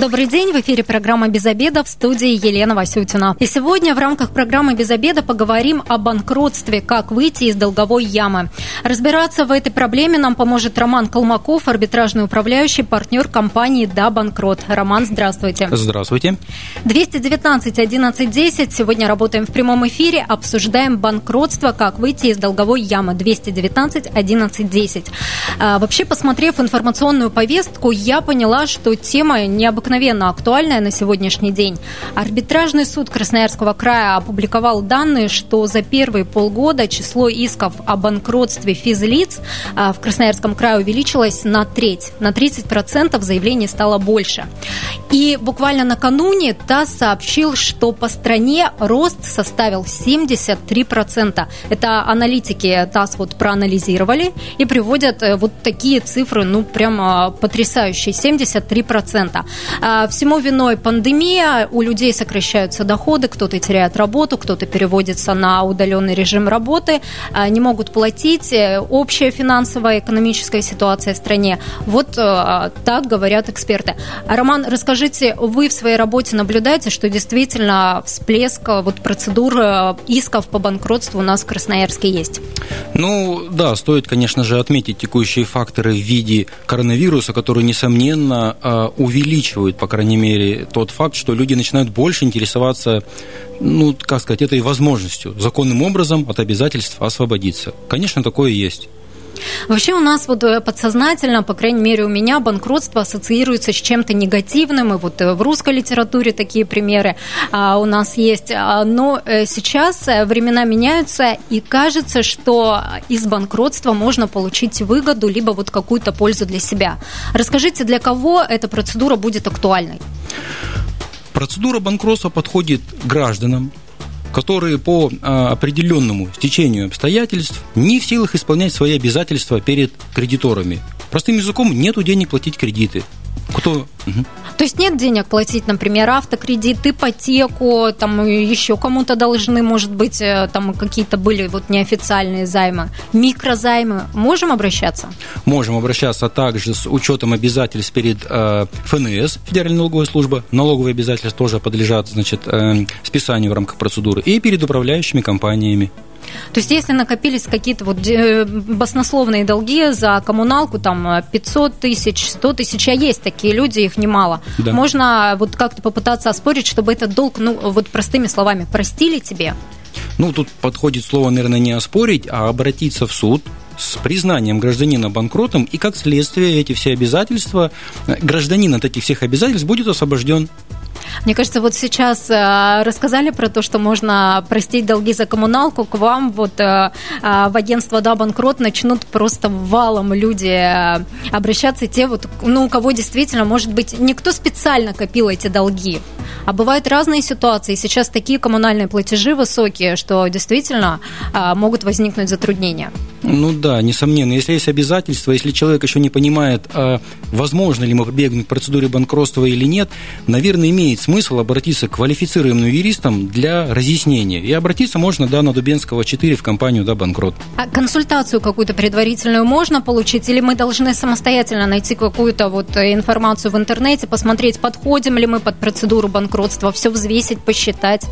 Добрый день, в эфире программа «Без обеда» в студии Елена Васютина. И сегодня в рамках программы «Без обеда» поговорим о банкротстве, как выйти из долговой ямы. Разбираться в этой проблеме нам поможет Роман Колмаков, арбитражный управляющий, партнер компании «Да, банкрот». Роман, здравствуйте. Здравствуйте. 219 11 10. Сегодня работаем в прямом эфире, обсуждаем банкротство, как выйти из долговой ямы. 219 11 10. А, вообще, посмотрев информационную повестку, я поняла, что тема необыкновенная необыкновенно актуальная на сегодняшний день. Арбитражный суд Красноярского края опубликовал данные, что за первые полгода число исков о банкротстве физлиц а, в Красноярском крае увеличилось на треть. На 30% заявлений стало больше. И буквально накануне ТАСС сообщил, что по стране рост составил 73%. Это аналитики ТАСС вот проанализировали и приводят э, вот такие цифры, ну, прямо потрясающие. 73%. А, всему виной пандемия, у людей сокращаются доходы, кто-то теряет работу, кто-то переводится на удаленный режим работы, а, не могут платить, э, общая финансовая, экономическая ситуация в стране. Вот э, так говорят эксперты. Роман, расскажите, вы в своей работе наблюдаете, что действительно всплеск э, вот процедур исков по банкротству у нас в Красноярске есть? Ну, да, стоит, конечно же, отметить текущие факторы в виде коронавируса, которые, несомненно, увеличивают увеличивают, по крайней мере, тот факт, что люди начинают больше интересоваться, ну, как сказать, этой возможностью, законным образом от обязательств освободиться. Конечно, такое есть. Вообще у нас вот э, подсознательно, по крайней мере у меня, банкротство ассоциируется с чем-то негативным, и вот э, в русской литературе такие примеры а, у нас есть. А, но э, сейчас времена меняются, и кажется, что из банкротства можно получить выгоду, либо вот какую-то пользу для себя. Расскажите, для кого эта процедура будет актуальной? Процедура банкротства подходит гражданам, которые по а, определенному стечению обстоятельств не в силах исполнять свои обязательства перед кредиторами. Простым языком, нету денег платить кредиты. Кто? Угу. То есть нет денег платить, например, автокредит, ипотеку, там еще кому-то должны, может быть, э, там какие-то были вот неофициальные займы, микрозаймы. Можем обращаться? Можем обращаться также с учетом обязательств перед э, ФНС, Федеральная налоговая служба. Налоговые обязательства тоже подлежат, значит, э, списанию в рамках процедуры. И перед управляющими компаниями. То есть, если накопились какие-то вот баснословные долги за коммуналку, там 500 тысяч, 100 тысяч, а есть такие люди, их немало, да. можно вот как-то попытаться оспорить, чтобы этот долг, ну, вот простыми словами, простили тебе? Ну, тут подходит слово, наверное, не оспорить, а обратиться в суд, с признанием гражданина банкротом, и как следствие эти все обязательства, э, гражданин от этих всех обязательств будет освобожден. Мне кажется, вот сейчас э, рассказали про то, что можно простить долги за коммуналку, к вам вот э, э, в агентство «Да, банкрот» начнут просто валом люди обращаться, те вот, ну, у кого действительно, может быть, никто специально копил эти долги, а бывают разные ситуации. Сейчас такие коммунальные платежи высокие, что действительно могут возникнуть затруднения. Ну да, несомненно. Если есть обязательства, если человек еще не понимает, возможно ли ему прибегнуть к процедуре банкротства или нет, наверное, имеет смысл обратиться к квалифицированным юристам для разъяснения. И обратиться можно, да, на Дубенского 4 в компанию, да, банкрот. А консультацию какую-то предварительную можно получить? Или мы должны самостоятельно найти какую-то вот информацию в интернете, посмотреть, подходим ли мы под процедуру банкротства, все взвесить, посчитать?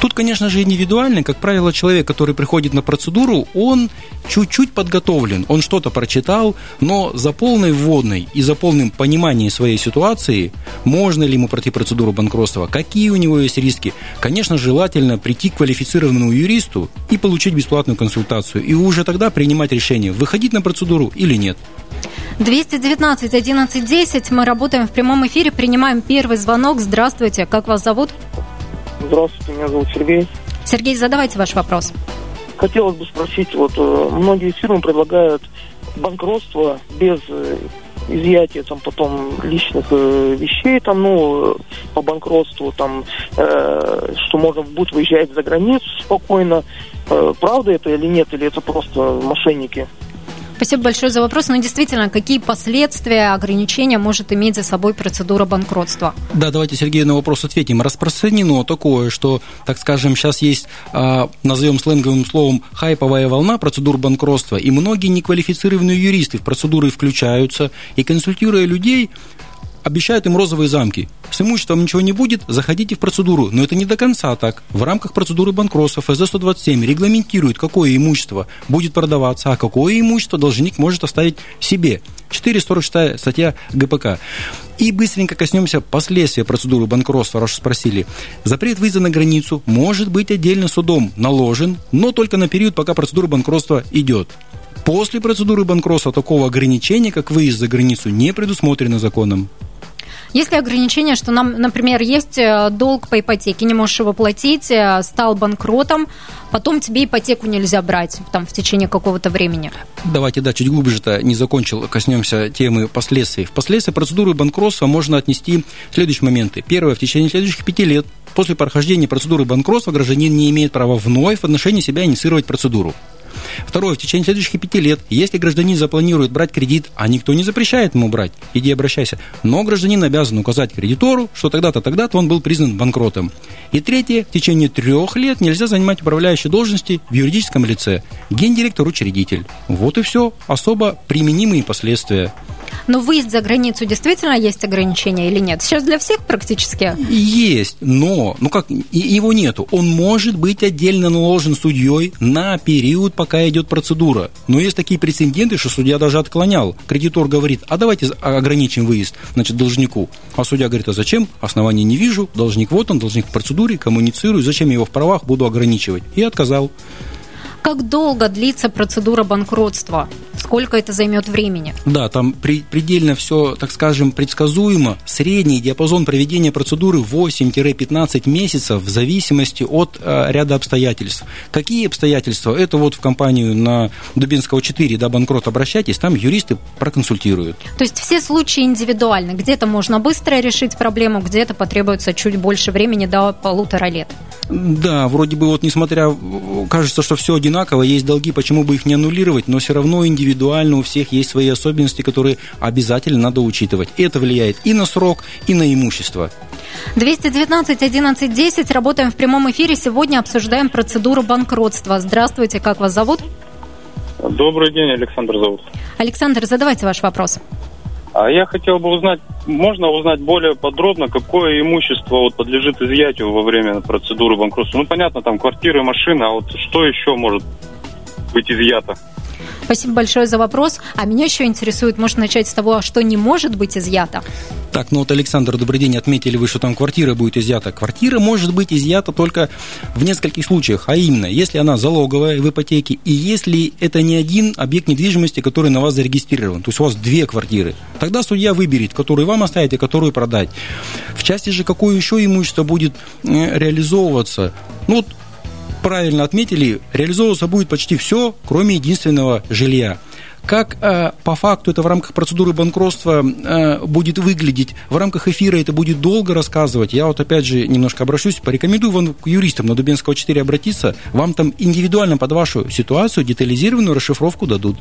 Тут, конечно же, индивидуально. Как правило, человек, который приходит на процедуру, он чуть-чуть подготовлен, он что-то прочитал, но за полной вводной и за полным пониманием своей ситуации, можно ли ему пройти процедуру банкротства, какие у него есть риски, конечно, желательно прийти к квалифицированному юристу и получить бесплатную консультацию, и уже тогда принимать решение, выходить на процедуру или нет. 219 11 10. Мы работаем в прямом эфире, принимаем первый звонок. Здравствуйте, как вас зовут? Здравствуйте, меня зовут Сергей. Сергей, задавайте ваш вопрос. Хотелось бы спросить, вот э, многие фирмы предлагают банкротство без э, изъятия там потом личных э, вещей там, ну, по банкротству, там, э, что можно будет выезжать за границу спокойно. Э, правда это или нет, или это просто мошенники? Спасибо большое за вопрос. Но ну, действительно, какие последствия, ограничения может иметь за собой процедура банкротства? Да, давайте, Сергей, на вопрос ответим. Распространено такое, что, так скажем, сейчас есть, а, назовем сленговым словом, хайповая волна процедур банкротства, и многие неквалифицированные юристы в процедуры включаются, и консультируя людей, обещают им розовые замки. С имуществом ничего не будет, заходите в процедуру. Но это не до конца так. В рамках процедуры банкротства ФЗ-127 регламентирует, какое имущество будет продаваться, а какое имущество должник может оставить себе. 446 статья ГПК. И быстренько коснемся последствия процедуры банкротства, раз спросили. Запрет выезда на границу может быть отдельно судом наложен, но только на период, пока процедура банкротства идет. После процедуры банкротства такого ограничения, как выезд за границу, не предусмотрено законом. Есть ли ограничение, что нам, например, есть э, долг по ипотеке, не можешь его платить, э, стал банкротом, потом тебе ипотеку нельзя брать там, в течение какого-то времени? Давайте, да, чуть глубже-то не закончил, коснемся темы последствий. Впоследствии процедуры банкротства можно отнести следующие моменты. Первое, в течение следующих пяти лет после прохождения процедуры банкротства гражданин не имеет права вновь в отношении себя инициировать процедуру. Второе, в течение следующих пяти лет, если гражданин запланирует брать кредит, а никто не запрещает ему брать, иди обращайся, но гражданин обязан указать кредитору, что тогда-то, тогда-то он был признан банкротом. И третье, в течение трех лет нельзя занимать управляющие должности в юридическом лице, гендиректор-учредитель. Вот и все, особо применимые последствия. Но выезд за границу действительно есть ограничения или нет? Сейчас для всех практически? Есть, но, ну как, его нету. Он может быть отдельно наложен судьей на период, пока идет процедура. Но есть такие прецеденты, что судья даже отклонял. Кредитор говорит, а давайте ограничим выезд, значит, должнику. А судья говорит, а зачем? Оснований не вижу, должник вот он, должник в процедуре, коммуницирую, зачем его в правах буду ограничивать? И отказал. Как долго длится процедура банкротства? Сколько это займет времени? Да, там при, предельно все, так скажем, предсказуемо. Средний диапазон проведения процедуры 8-15 месяцев в зависимости от э, ряда обстоятельств. Какие обстоятельства? Это вот в компанию на Дубинского 4, да, банкрот, обращайтесь, там юристы проконсультируют. То есть все случаи индивидуальны. Где-то можно быстро решить проблему, где-то потребуется чуть больше времени, до полутора лет. Да, вроде бы вот несмотря, кажется, что все одинаково, есть долги, почему бы их не аннулировать, но все равно индивидуально у всех есть свои особенности, которые обязательно надо учитывать. Это влияет и на срок, и на имущество. 219 11 10. Работаем в прямом эфире. Сегодня обсуждаем процедуру банкротства. Здравствуйте, как вас зовут? Добрый день, Александр зовут. Александр, задавайте ваш вопрос. А я хотел бы узнать, можно узнать более подробно, какое имущество вот подлежит изъятию во время процедуры банкротства? Ну, понятно, там квартиры, машина, а вот что еще может быть изъято? Спасибо большое за вопрос. А меня еще интересует, может начать с того, что не может быть изъято? Так, ну вот, Александр, добрый день, отметили вы, что там квартира будет изъята. Квартира может быть изъята только в нескольких случаях, а именно, если она залоговая в ипотеке, и если это не один объект недвижимости, который на вас зарегистрирован, то есть у вас две квартиры, тогда судья выберет, которую вам оставить и которую продать. В части же, какое еще имущество будет э, реализовываться, ну вот правильно отметили, реализовываться будет почти все, кроме единственного жилья. Как э, по факту это в рамках процедуры банкротства э, будет выглядеть, в рамках эфира это будет долго рассказывать. Я вот опять же немножко обращусь, порекомендую вам к юристам на Дубенского 4 обратиться, вам там индивидуально под вашу ситуацию детализированную расшифровку дадут.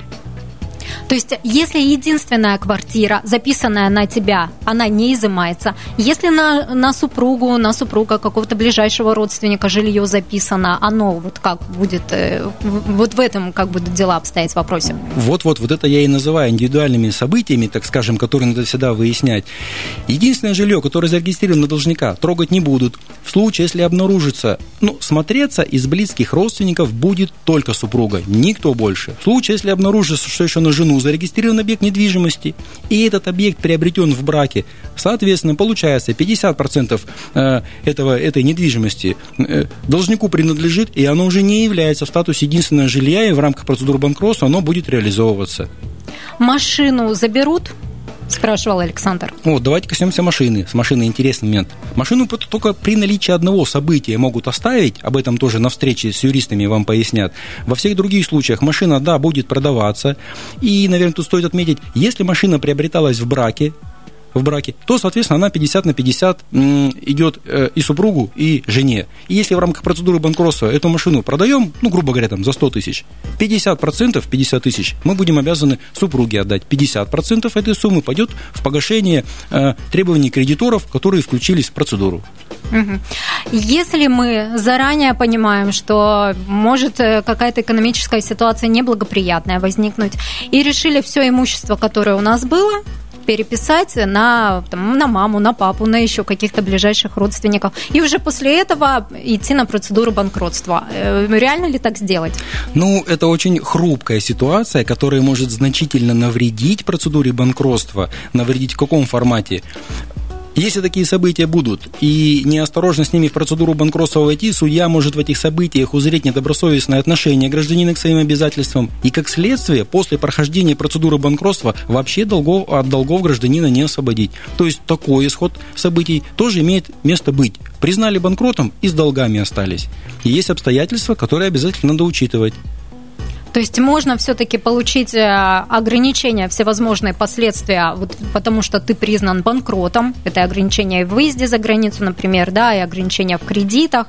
То есть, если единственная квартира, записанная на тебя, она не изымается, если на, на супругу, на супруга какого-то ближайшего родственника жилье записано, оно вот как будет, э, вот в этом как будут дела обстоять в вопросе? Вот-вот, вот это я и называю индивидуальными событиями, так скажем, которые надо всегда выяснять. Единственное жилье, которое зарегистрировано на должника, трогать не будут. В случае, если обнаружится, ну, смотреться из близких родственников будет только супруга, никто больше. В случае, если обнаружится, что еще на жену зарегистрирован объект недвижимости, и этот объект приобретен в браке, соответственно, получается 50% э, этого, этой недвижимости э, должнику принадлежит, и оно уже не является в статусе единственного жилья, и в рамках процедуры банкротства оно будет реализовываться. Машину заберут? Спрашивал Александр. Вот, давайте коснемся машины. С машиной интересный момент. Машину только при наличии одного события могут оставить, об этом тоже на встрече с юристами вам пояснят. Во всех других случаях машина, да, будет продаваться. И, наверное, тут стоит отметить, если машина приобреталась в браке, в браке, то, соответственно, она 50 на 50 идет э, и супругу, и жене. И если в рамках процедуры банкротства эту машину продаем, ну, грубо говоря, там, за 100 тысяч, 50%, 50 тысяч, мы будем обязаны супруге отдать. 50% этой суммы пойдет в погашение э, требований кредиторов, которые включились в процедуру. Если мы заранее понимаем, что может э, какая-то экономическая ситуация неблагоприятная возникнуть, и решили все имущество, которое у нас было, переписать на, там, на маму, на папу, на еще каких-то ближайших родственников. И уже после этого идти на процедуру банкротства. Э, реально ли так сделать? Ну, это очень хрупкая ситуация, которая может значительно навредить процедуре банкротства. Навредить в каком формате? Если такие события будут, и неосторожно с ними в процедуру банкротства войти, судья может в этих событиях узреть недобросовестное отношение гражданина к своим обязательствам, и как следствие, после прохождения процедуры банкротства вообще долгов, от долгов гражданина не освободить. То есть такой исход событий тоже имеет место быть. Признали банкротом и с долгами остались. И есть обстоятельства, которые обязательно надо учитывать. То есть можно все-таки получить э, ограничения, всевозможные последствия, вот, потому что ты признан банкротом. Это ограничения в выезде за границу, например, да, и ограничения в кредитах.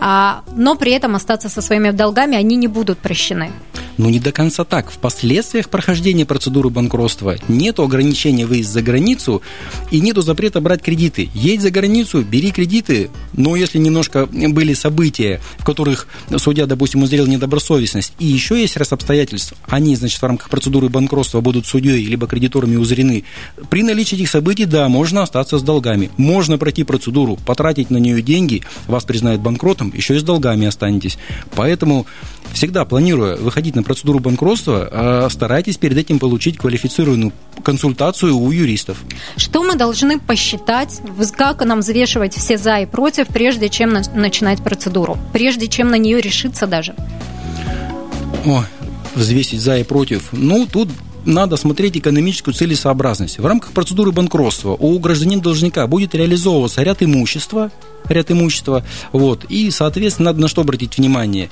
А, но при этом остаться со своими долгами они не будут прощены. Ну, не до конца так. В последствиях прохождения процедуры банкротства нет ограничения выезд за границу и нету запрета брать кредиты. Едь за границу, бери кредиты, но если немножко были события, в которых судья, допустим, узрел недобросовестность, и еще есть раз обстоятельств, они, значит, в рамках процедуры банкротства будут судьей либо кредиторами узрены, при наличии этих событий, да, можно остаться с долгами. Можно пройти процедуру, потратить на нее деньги, вас признают банкротом, еще и с долгами останетесь. Поэтому всегда планируя выходить на процедуру банкротства, а старайтесь перед этим получить квалифицированную консультацию у юристов. Что мы должны посчитать, как нам взвешивать все за и против, прежде чем начинать процедуру, прежде чем на нее решиться даже? О, взвесить за и против. Ну, тут надо смотреть экономическую целесообразность. В рамках процедуры банкротства у гражданина-должника будет реализовываться ряд имущества, ряд имущества, вот, и, соответственно, надо на что обратить внимание.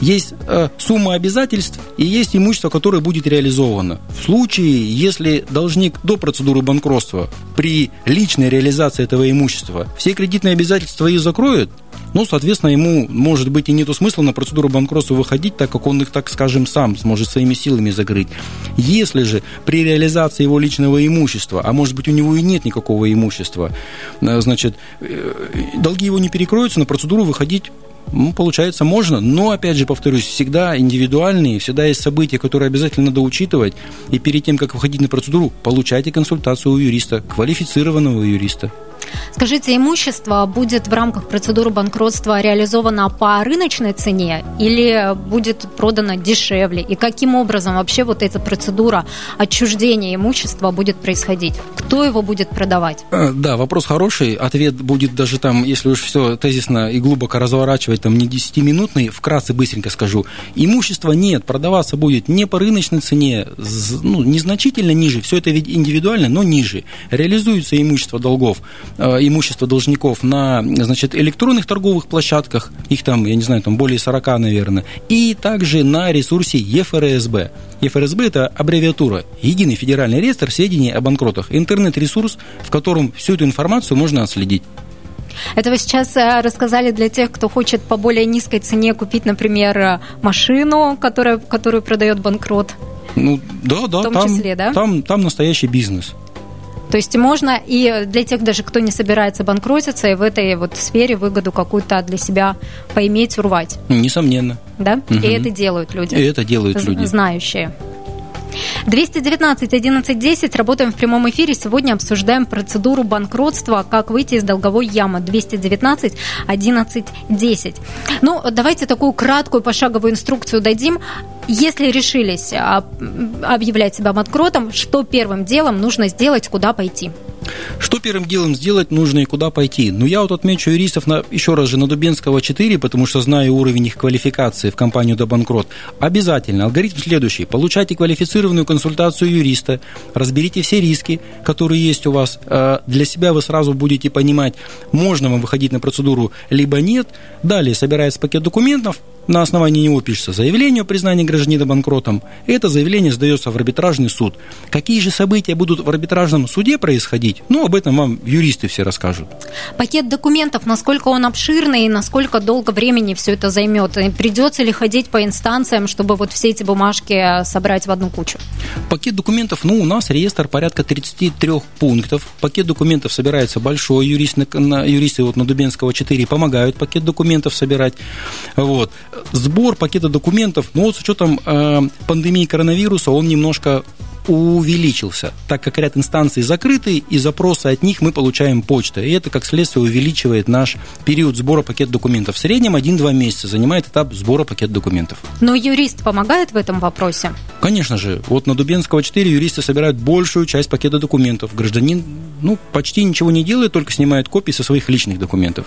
Есть э, сумма обязательств и есть имущество, которое будет реализовано. В случае, если должник до процедуры банкротства при личной реализации этого имущества все кредитные обязательства и закроет, ну, соответственно, ему, может быть, и нету смысла на процедуру банкротства выходить, так как он их, так скажем, сам сможет своими силами закрыть. Если же при реализации его личного имущества, а может быть, у него и нет никакого имущества, э, значит, э, долги его не перекроются, на процедуру выходить ну, получается, можно, но, опять же, повторюсь, всегда индивидуальные, всегда есть события, которые обязательно надо учитывать, и перед тем, как выходить на процедуру, получайте консультацию у юриста, квалифицированного юриста. Скажите, имущество будет в рамках процедуры банкротства реализовано по рыночной цене или будет продано дешевле? И каким образом вообще вот эта процедура отчуждения имущества будет происходить? Кто его будет продавать? Э, да, вопрос хороший. Ответ будет даже там, если уж все тезисно и глубоко разворачивать, там не 10-минутный, вкратце быстренько скажу. Имущества нет, продаваться будет не по рыночной цене, ну, незначительно ниже, все это индивидуально, но ниже. Реализуется имущество долгов имущество должников на значит, электронных торговых площадках, их там, я не знаю, там более 40, наверное, и также на ресурсе ЕФРСБ. ЕФРСБ – это аббревиатура Единый федеральный реестр сведений о банкротах. Интернет-ресурс, в котором всю эту информацию можно отследить. Это вы сейчас э, рассказали для тех, кто хочет по более низкой цене купить, например, э, машину, которая, которую продает банкрот. Ну да, да, в том там, числе, да? Там, там настоящий бизнес. То есть можно и для тех даже, кто не собирается банкротиться, и в этой вот сфере выгоду какую-то для себя поиметь, урвать. Несомненно. Да? Угу. И это делают люди. И это делают люди. Знающие. 219 11 10. Работаем в прямом эфире. Сегодня обсуждаем процедуру банкротства, как выйти из долговой ямы. 219 11 10. Ну, давайте такую краткую пошаговую инструкцию дадим. Если решились а, объявлять себя банкротом, что первым делом нужно сделать, куда пойти? Что первым делом сделать нужно и куда пойти? Ну, я вот отмечу юристов на, еще раз же на Дубенского 4, потому что знаю уровень их квалификации в компанию до банкрот. Обязательно. Алгоритм следующий. Получайте квалифицированную консультацию юриста, разберите все риски, которые есть у вас. Э, для себя вы сразу будете понимать, можно вам выходить на процедуру, либо нет. Далее собирается пакет документов, на основании него пишется заявление о признании гражданина банкротом, и это заявление сдается в арбитражный суд. Какие же события будут в арбитражном суде происходить? Ну, об этом вам юристы все расскажут. Пакет документов, насколько он обширный и насколько долго времени все это займет? И придется ли ходить по инстанциям, чтобы вот все эти бумажки собрать в одну кучу? Пакет документов, ну, у нас реестр порядка 33 пунктов. Пакет документов собирается большой, юристы, юристы вот на Дубенского 4 помогают пакет документов собирать. Вот сбор пакета документов, но вот с учетом э, пандемии коронавируса он немножко увеличился, так как ряд инстанций закрыты, и запросы от них мы получаем почтой. И это, как следствие, увеличивает наш период сбора пакет документов. В среднем 1-2 месяца занимает этап сбора пакет документов. Но юрист помогает в этом вопросе? Конечно же. Вот на Дубенского 4 юристы собирают большую часть пакета документов. Гражданин ну, почти ничего не делает, только снимает копии со своих личных документов.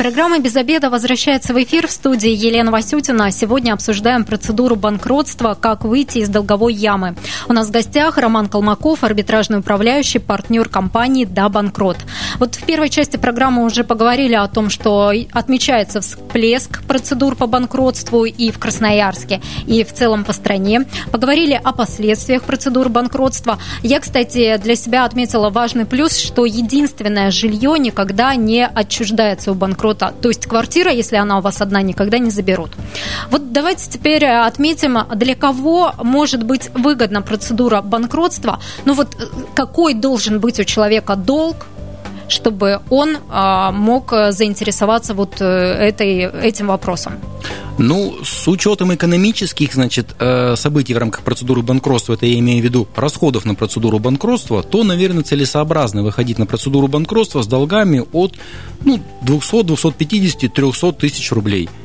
Программа «Без обеда» возвращается в эфир в студии Елена Васютина. Сегодня обсуждаем процедуру банкротства, как выйти из долговой ямы. У нас в гостях Роман Колмаков, арбитражный управляющий, партнер компании «Да, банкрот». Вот в первой части программы уже поговорили о том, что отмечается всплеск процедур по банкротству и в Красноярске, и в целом по стране. Поговорили о последствиях процедур банкротства. Я, кстати, для себя отметила важный плюс, что единственное жилье никогда не отчуждается у банкротства банкрота. То есть квартира, если она у вас одна, никогда не заберут. Вот давайте теперь э, отметим, для кого может быть выгодна процедура банкротства. Ну вот э, какой должен быть у человека долг, чтобы он а, мог заинтересоваться вот э, этой, этим вопросом? Ну, с учетом экономических, значит, э, событий в рамках процедуры банкротства, это я имею в виду расходов на процедуру банкротства, то, наверное, целесообразно выходить на процедуру банкротства с долгами от ну, 200, 250, 300 тысяч рублей –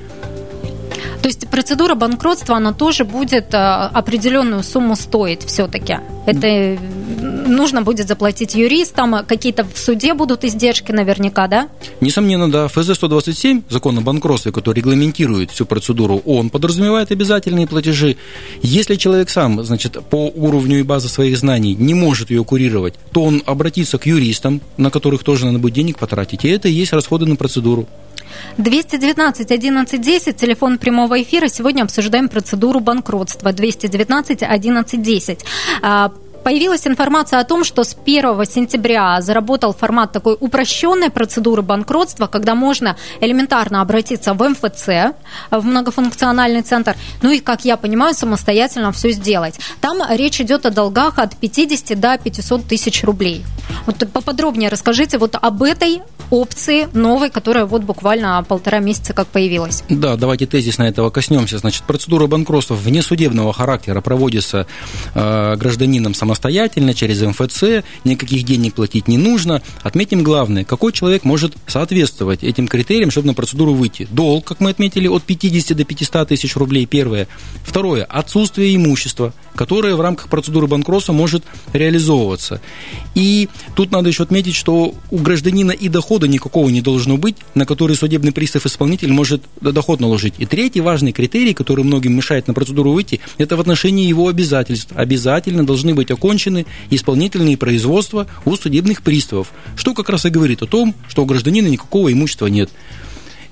то есть процедура банкротства, она тоже будет э, определенную сумму стоить все-таки. Это нужно будет заплатить юристам, какие-то в суде будут издержки наверняка, да? Несомненно, да. ФЗ-127, закон о банкротстве, который регламентирует всю процедуру, он подразумевает обязательные платежи. Если человек сам, значит, по уровню и базы своих знаний не может ее курировать, то он обратится к юристам, на которых тоже надо будет денег потратить, и это и есть расходы на процедуру. 219 11 10, телефон прямого эфира. Сегодня обсуждаем процедуру банкротства. 219 11 10. Появилась информация о том, что с 1 сентября заработал формат такой упрощенной процедуры банкротства, когда можно элементарно обратиться в МФЦ, в многофункциональный центр, ну и, как я понимаю, самостоятельно все сделать. Там речь идет о долгах от 50 до 500 тысяч рублей. Вот поподробнее расскажите вот об этой опции новой, которая вот буквально полтора месяца как появилась. Да, давайте тезисно этого коснемся. Значит, процедура банкротства внесудебного характера проводится э, гражданином самостоятельно через МФЦ, никаких денег платить не нужно. Отметим главное, какой человек может соответствовать этим критериям, чтобы на процедуру выйти. Долг, как мы отметили, от 50 до 500 тысяч рублей, первое. Второе, отсутствие имущества, которое в рамках процедуры банкротства может реализовываться. И тут надо еще отметить, что у гражданина и доход дохода никакого не должно быть, на который судебный пристав-исполнитель может доход наложить. И третий важный критерий, который многим мешает на процедуру выйти, это в отношении его обязательств. Обязательно должны быть окончены исполнительные производства у судебных приставов, что как раз и говорит о том, что у гражданина никакого имущества нет.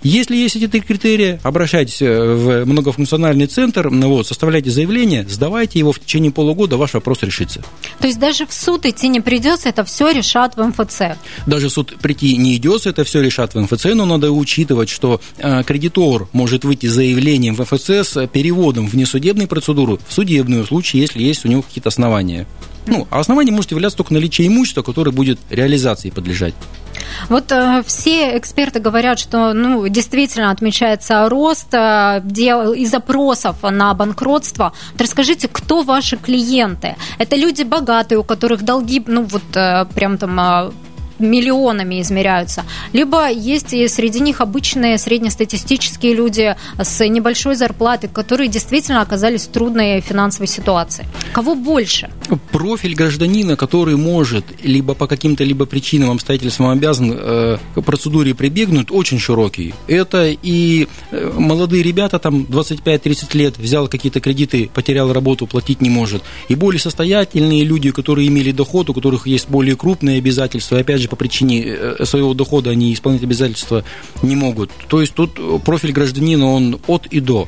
Если есть эти три критерия, обращайтесь э, в многофункциональный центр, ну вот, составляйте заявление, сдавайте его в течение полугода, ваш вопрос решится. То есть даже в суд идти не придется, это все решат в МФЦ? Даже в суд прийти не идется, это все решат в МФЦ, но надо учитывать, что э, кредитор может выйти с заявлением в МФЦ с переводом в несудебную процедуру в судебную, в случае, если есть у него какие-то основания. Ну, а основанием может являться только наличие имущества, которое будет реализации подлежать. Вот э, все эксперты говорят, что ну, действительно отмечается рост э, дел и запросов на банкротство. Вот расскажите, кто ваши клиенты? Это люди богатые, у которых долги, ну вот э, прям там э, миллионами измеряются. Либо есть и среди них обычные среднестатистические люди с небольшой зарплатой, которые действительно оказались в трудной финансовой ситуации. Кого больше? Профиль гражданина, который может либо по каким-то либо причинам, обстоятельствам обязан э, к процедуре прибегнуть, очень широкий. Это и э, молодые ребята, там 25-30 лет, взял какие-то кредиты, потерял работу, платить не может. И более состоятельные люди, которые имели доход, у которых есть более крупные обязательства, опять же по причине э, своего дохода они исполнять обязательства не могут. То есть тут профиль гражданина, он от и до.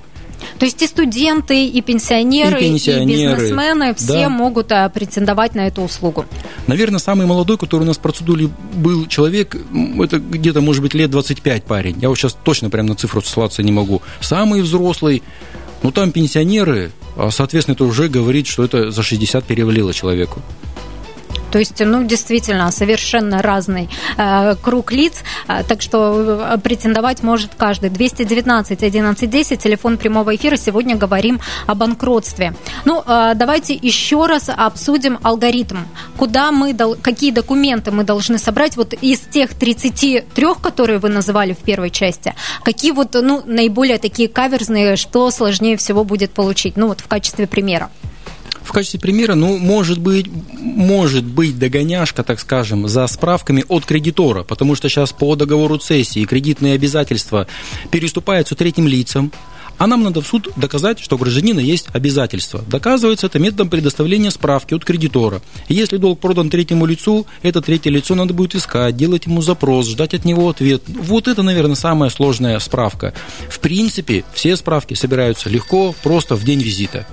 То есть и студенты, и пенсионеры, и, пенсионеры, и бизнесмены все да. могут а, претендовать на эту услугу. Наверное, самый молодой, который у нас в процедуре был человек, это где-то, может быть, лет 25 парень. Я вот сейчас точно прям на цифру ссылаться не могу. Самый взрослый, ну там пенсионеры, а, соответственно, это уже говорит, что это за 60 перевалило человеку. То есть, ну, действительно, совершенно разный э, круг лиц, э, так что э, претендовать может каждый. 219 1110, телефон прямого эфира. Сегодня говорим о банкротстве. Ну, э, давайте еще раз обсудим алгоритм. Куда мы, какие документы мы должны собрать вот из тех 33, которые вы называли в первой части, какие вот, ну, наиболее такие каверзные, что сложнее всего будет получить, ну, вот в качестве примера. В качестве примера, ну, может быть, может быть догоняшка, так скажем, за справками от кредитора, потому что сейчас по договору цессии кредитные обязательства переступаются третьим лицам, а нам надо в суд доказать, что у гражданина есть обязательства. Доказывается это методом предоставления справки от кредитора. если долг продан третьему лицу, это третье лицо надо будет искать, делать ему запрос, ждать от него ответ. Вот это, наверное, самая сложная справка. В принципе, все справки собираются легко, просто в день визита.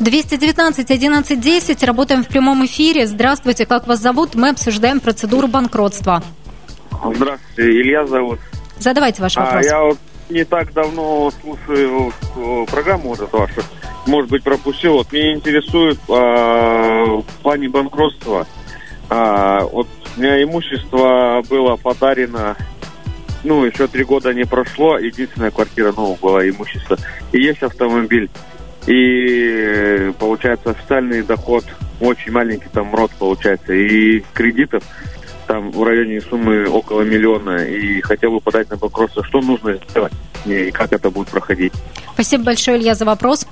219 11 10. Работаем в прямом эфире. Здравствуйте, как вас зовут? Мы обсуждаем процедуру банкротства. Здравствуйте, Илья зовут. Задавайте ваш а, вопрос. А, я вот не так давно слушаю программу вот эту вашу. Может быть, пропустил. Вот меня интересует а, в плане банкротства. А, вот у меня имущество было подарено ну, еще три года не прошло, единственная квартира, ну, была имущество. И есть автомобиль. И получается официальный доход очень маленький, там рот получается. И кредитов там в районе суммы около миллиона. И хотел бы подать на банкротство. Что нужно сделать и как это будет проходить? Спасибо большое, Илья, за вопрос.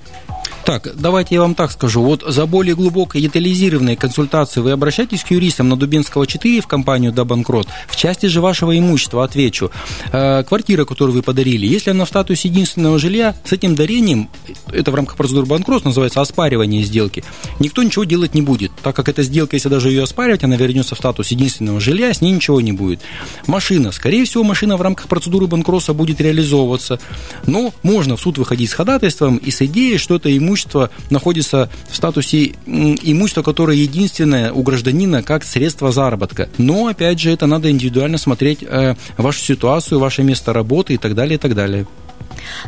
Так, давайте я вам так скажу. Вот за более глубокой детализированной консультацией вы обращаетесь к юристам на Дубинского 4 в компанию «Да банкрот». В части же вашего имущества отвечу. Э, квартира, которую вы подарили, если она в статусе единственного жилья, с этим дарением, это в рамках процедуры банкротства называется оспаривание сделки, никто ничего делать не будет, так как эта сделка, если даже ее оспаривать, она вернется в статус единственного жилья, с ней ничего не будет. Машина, скорее всего, машина в рамках процедуры банкротства будет реализовываться, но можно в суд выходить с ходатайством и с идеей, что это имущество имущество находится в статусе имущества, которое единственное у гражданина как средство заработка. Но, опять же, это надо индивидуально смотреть э, вашу ситуацию, ваше место работы и так далее, и так далее.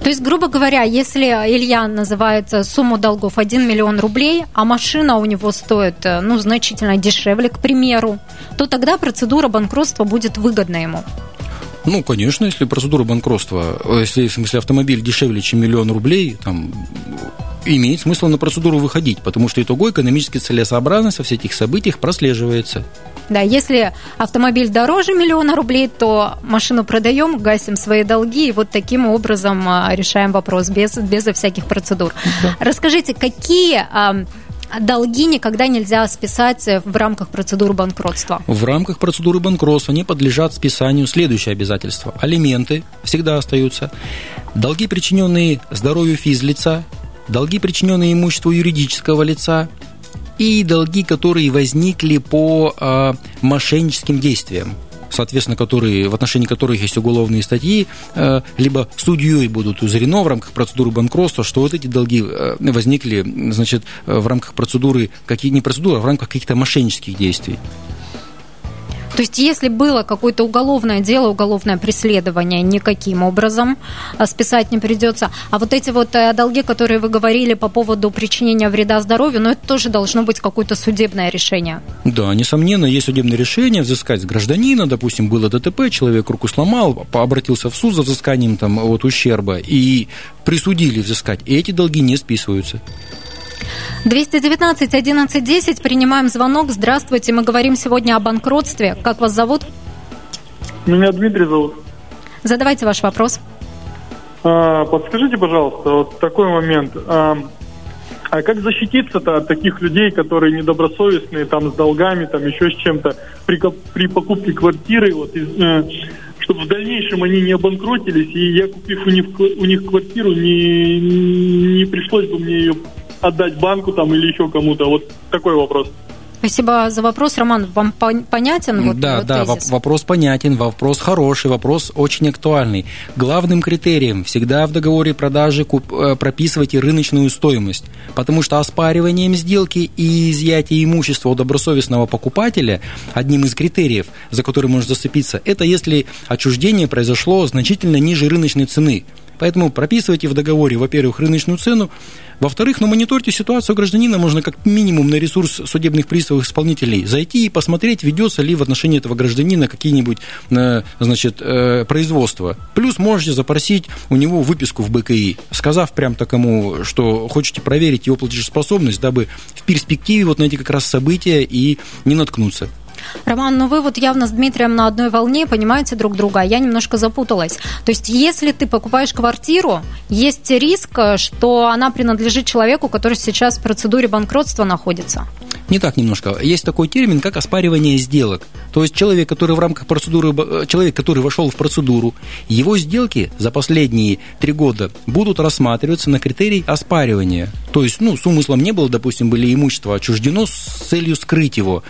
То есть, грубо говоря, если Илья называет сумму долгов 1 миллион рублей, а машина у него стоит э, ну, значительно дешевле, к примеру, то тогда процедура банкротства будет выгодна ему. Ну, конечно, если процедура банкротства, э, если, в смысле, автомобиль дешевле, чем миллион рублей, там, имеет смысл на процедуру выходить, потому что итого экономически целесообразность во всех этих событиях прослеживается. Да, если автомобиль дороже миллиона рублей, то машину продаем, гасим свои долги и вот таким образом а, решаем вопрос без, безо всяких процедур. Да. Расскажите, какие а, долги никогда нельзя списать в рамках процедуры банкротства? В рамках процедуры банкротства не подлежат списанию следующие обязательства. Алименты всегда остаются. Долги, причиненные здоровью физлица, долги, причиненные имуществу юридического лица, и долги, которые возникли по э, мошенническим действиям соответственно, которые, в отношении которых есть уголовные статьи, э, либо судьей будут узрено в рамках процедуры банкротства, что вот эти долги э, возникли, значит, в рамках процедуры, какие не процедуры, а в рамках каких-то мошеннических действий. То есть, если было какое-то уголовное дело, уголовное преследование, никаким образом а, списать не придется. А вот эти вот э, долги, которые вы говорили по поводу причинения вреда здоровью, ну, это тоже должно быть какое-то судебное решение. Да, несомненно, есть судебное решение взыскать с гражданина, допустим, было ДТП, человек руку сломал, обратился в суд за взысканием там, вот, ущерба, и присудили взыскать, и эти долги не списываются. 219 11 10. Принимаем звонок. Здравствуйте. Мы говорим сегодня о банкротстве. Как вас зовут? Меня Дмитрий зовут. Задавайте ваш вопрос. А, подскажите, пожалуйста, вот такой момент. А, а как защититься-то от таких людей, которые недобросовестные, там, с долгами, там, еще с чем-то, при, при покупке квартиры, вот, из, э, чтобы в дальнейшем они не обанкротились, и я, купив у них, у них квартиру, не, не пришлось бы мне ее отдать банку там или еще кому-то? Вот такой вопрос. Спасибо за вопрос, Роман. Вам понятен вот Да, вот да, тезис? вопрос понятен, вопрос хороший, вопрос очень актуальный. Главным критерием всегда в договоре продажи куп, э, прописывайте рыночную стоимость, потому что оспариванием сделки и изъятие имущества у добросовестного покупателя одним из критериев, за который можно зацепиться, это если отчуждение произошло значительно ниже рыночной цены. Поэтому прописывайте в договоре, во-первых, рыночную цену, во-вторых, ну, мониторьте ситуацию гражданина, можно как минимум на ресурс судебных приставов исполнителей зайти и посмотреть, ведется ли в отношении этого гражданина какие-нибудь, э, значит, э, производства. Плюс можете запросить у него выписку в БКИ, сказав прям такому, что хотите проверить его платежеспособность, дабы в перспективе вот на эти как раз события и не наткнуться. Роман, ну вы вот явно с Дмитрием на одной волне, понимаете друг друга, а я немножко запуталась. То есть, если ты покупаешь квартиру, есть риск, что она принадлежит человеку, который сейчас в процедуре банкротства находится. Не так немножко. Есть такой термин, как оспаривание сделок. То есть человек, который в рамках процедуры, э, человек, который вошел в процедуру, его сделки за последние три года будут рассматриваться на критерий оспаривания. То есть, ну, с умыслом не было, допустим, были имущество отчуждено с целью скрыть его.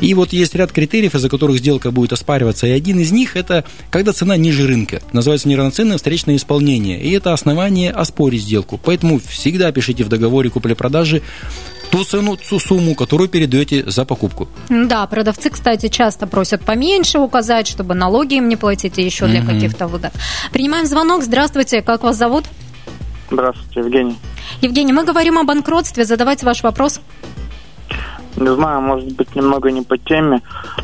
И вот есть ряд критериев, из-за которых сделка будет оспариваться, и один из них – это когда цена ниже рынка. Называется неравноценное встречное исполнение. И это основание оспорить сделку. Поэтому всегда пишите в договоре купли-продажи ту цену, ту сумму, которую передаете за покупку. Да, продавцы, кстати, часто просят поменьше указать, чтобы налоги им не платить и еще для угу. каких-то выгод. Принимаем звонок. Здравствуйте, как вас зовут? Здравствуйте, Евгений. Евгений, мы говорим о банкротстве. Задавайте ваш вопрос. Не знаю, может быть, немного не по теме.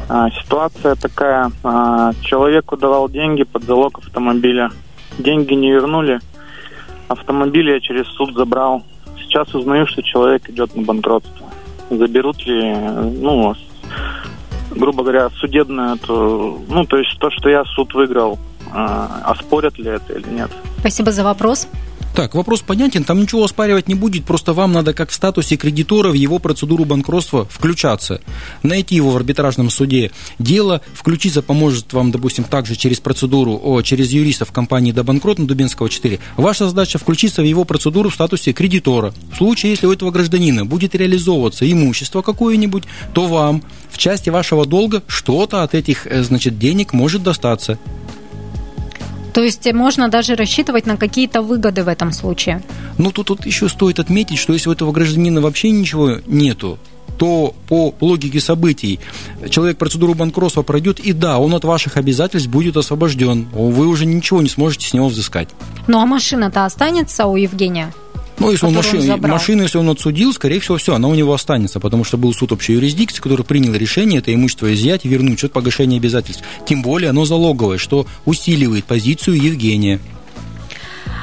А, ситуация такая. А, человеку давал деньги под залог автомобиля. Деньги не вернули. Автомобиль я через суд забрал сейчас узнаю, что человек идет на банкротство. Заберут ли, ну, грубо говоря, судебное, то, ну, то есть то, что я суд выиграл, а, оспорят ли это или нет? Спасибо за вопрос. Так, вопрос понятен, там ничего оспаривать не будет, просто вам надо, как в статусе кредитора, в его процедуру банкротства включаться, найти его в арбитражном суде. Дело включиться поможет вам, допустим, также через процедуру, о, через юристов компании до банкрот на Дубинского 4. Ваша задача включиться в его процедуру в статусе кредитора. В случае, если у этого гражданина будет реализовываться имущество какое-нибудь, то вам в части вашего долга что-то от этих, э, значит, денег может достаться. То есть можно даже рассчитывать на какие-то выгоды в этом случае. Ну, тут, тут еще стоит отметить, что если у этого гражданина вообще ничего нету, то по логике событий человек процедуру банкротства пройдет, и да, он от ваших обязательств будет освобожден. Вы уже ничего не сможете с него взыскать. Ну а машина-то останется у Евгения? Ну, если он машину, он машину, если он отсудил, скорее всего, все, она у него останется, потому что был суд общей юрисдикции, который принял решение это имущество изъять и вернуть счет погашения обязательств. Тем более оно залоговое, что усиливает позицию Евгения.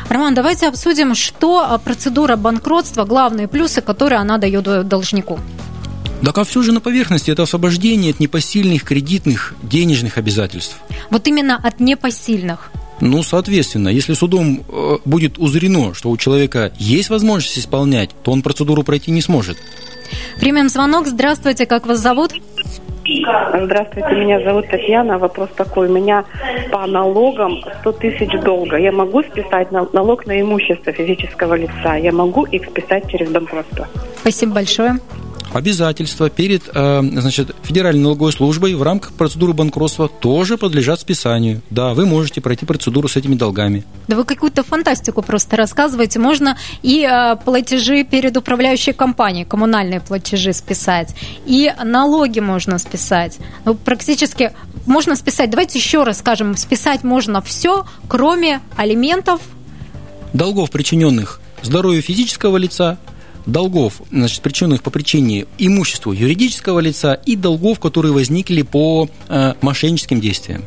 Роман, давайте обсудим, что процедура банкротства, главные плюсы, которые она дает должнику. Так а все же на поверхности это освобождение от непосильных кредитных денежных обязательств. Вот именно от непосильных. Ну, соответственно, если судом э, будет узрено, что у человека есть возможность исполнять, то он процедуру пройти не сможет. Примем звонок. Здравствуйте, как вас зовут? Здравствуйте, меня зовут Татьяна. Вопрос такой. У меня по налогам 100 тысяч долга. Я могу списать налог на имущество физического лица? Я могу их списать через банкротство? Спасибо большое обязательства перед э, значит, Федеральной налоговой службой в рамках процедуры банкротства тоже подлежат списанию. Да, вы можете пройти процедуру с этими долгами. Да вы какую-то фантастику просто рассказываете. Можно и э, платежи перед управляющей компанией, коммунальные платежи списать, и налоги можно списать. Ну, практически можно списать. Давайте еще раз скажем, списать можно все, кроме алиментов. Долгов, причиненных здоровью физического лица, долгов, значит, причиненных по причине имуществу юридического лица и долгов, которые возникли по э, мошенническим действиям.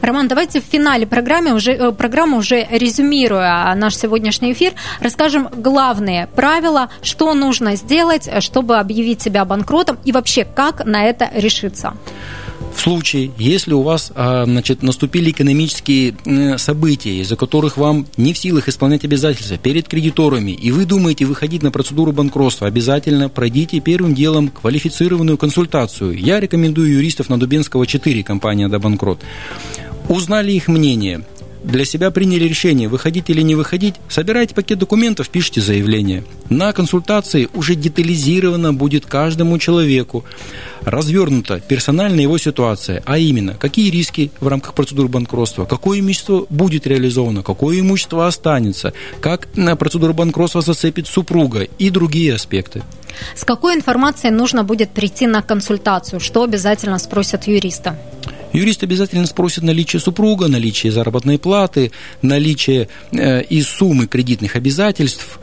Роман, давайте в финале программы уже, э, программы уже резюмируя наш сегодняшний эфир, расскажем главные правила, что нужно сделать, чтобы объявить себя банкротом и вообще как на это решиться. Случае, если у вас а, значит, наступили экономические события, из-за которых вам не в силах исполнять обязательства перед кредиторами, и вы думаете выходить на процедуру банкротства, обязательно пройдите первым делом квалифицированную консультацию. Я рекомендую юристов на Дубенского 4, компания «Да банкрот». Узнали их мнение, для себя приняли решение, выходить или не выходить, собирайте пакет документов, пишите заявление. На консультации уже детализировано будет каждому человеку развернута персональная его ситуация, а именно, какие риски в рамках процедуры банкротства, какое имущество будет реализовано, какое имущество останется, как на процедуру банкротства зацепит супруга и другие аспекты. С какой информацией нужно будет прийти на консультацию? Что обязательно спросят юриста? Юрист обязательно спросит наличие супруга, наличие заработной платы, наличие э, и суммы кредитных обязательств.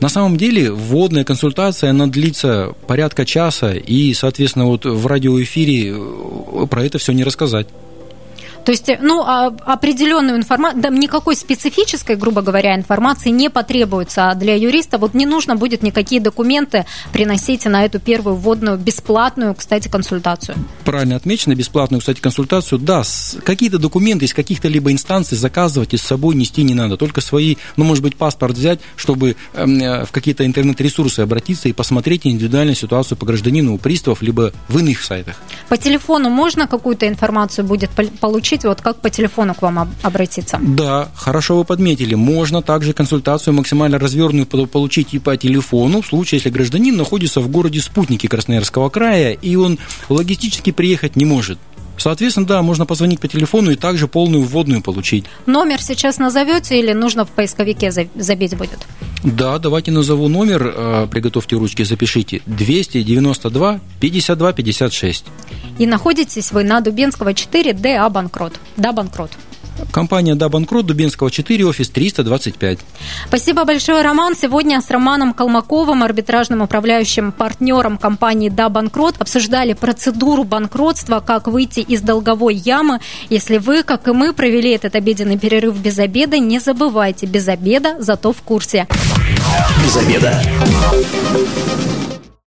На самом деле вводная консультация, она длится порядка часа, и, соответственно, вот в радиоэфире э, про это все не рассказать. То есть, ну, а, определенную информацию, да, никакой специфической, грубо говоря, информации не потребуется для юриста. Вот не нужно будет никакие документы приносить на эту первую вводную бесплатную, кстати, консультацию. Правильно отмечено, бесплатную, кстати, консультацию. Да, какие-то документы из каких-то либо инстанций заказывать и с собой нести не надо. Только свои, ну, может быть, паспорт взять, чтобы эм, э, в какие-то интернет-ресурсы обратиться и посмотреть индивидуальную ситуацию по гражданину у приставов, либо в иных сайтах. По телефону можно какую-то информацию будет получить? Скажите, вот как по телефону к вам обратиться? Да, хорошо вы подметили. Можно также консультацию максимально развернутую получить и по телефону, в случае, если гражданин находится в городе спутнике Красноярского края, и он логистически приехать не может. Соответственно, да, можно позвонить по телефону и также полную вводную получить. Номер сейчас назовете или нужно в поисковике забить будет? Да, давайте назову номер, э, приготовьте ручки, запишите. 292 52 56. И находитесь вы на Дубенского 4, ДА Банкрот. Да, Банкрот. Компания «Да, банкрот», Дубинского 4, офис 325. Спасибо большое, Роман. Сегодня с Романом Колмаковым, арбитражным управляющим партнером компании «Да, банкрот», обсуждали процедуру банкротства, как выйти из долговой ямы. Если вы, как и мы, провели этот обеденный перерыв без обеда, не забывайте, без обеда, зато в курсе. Без обеда.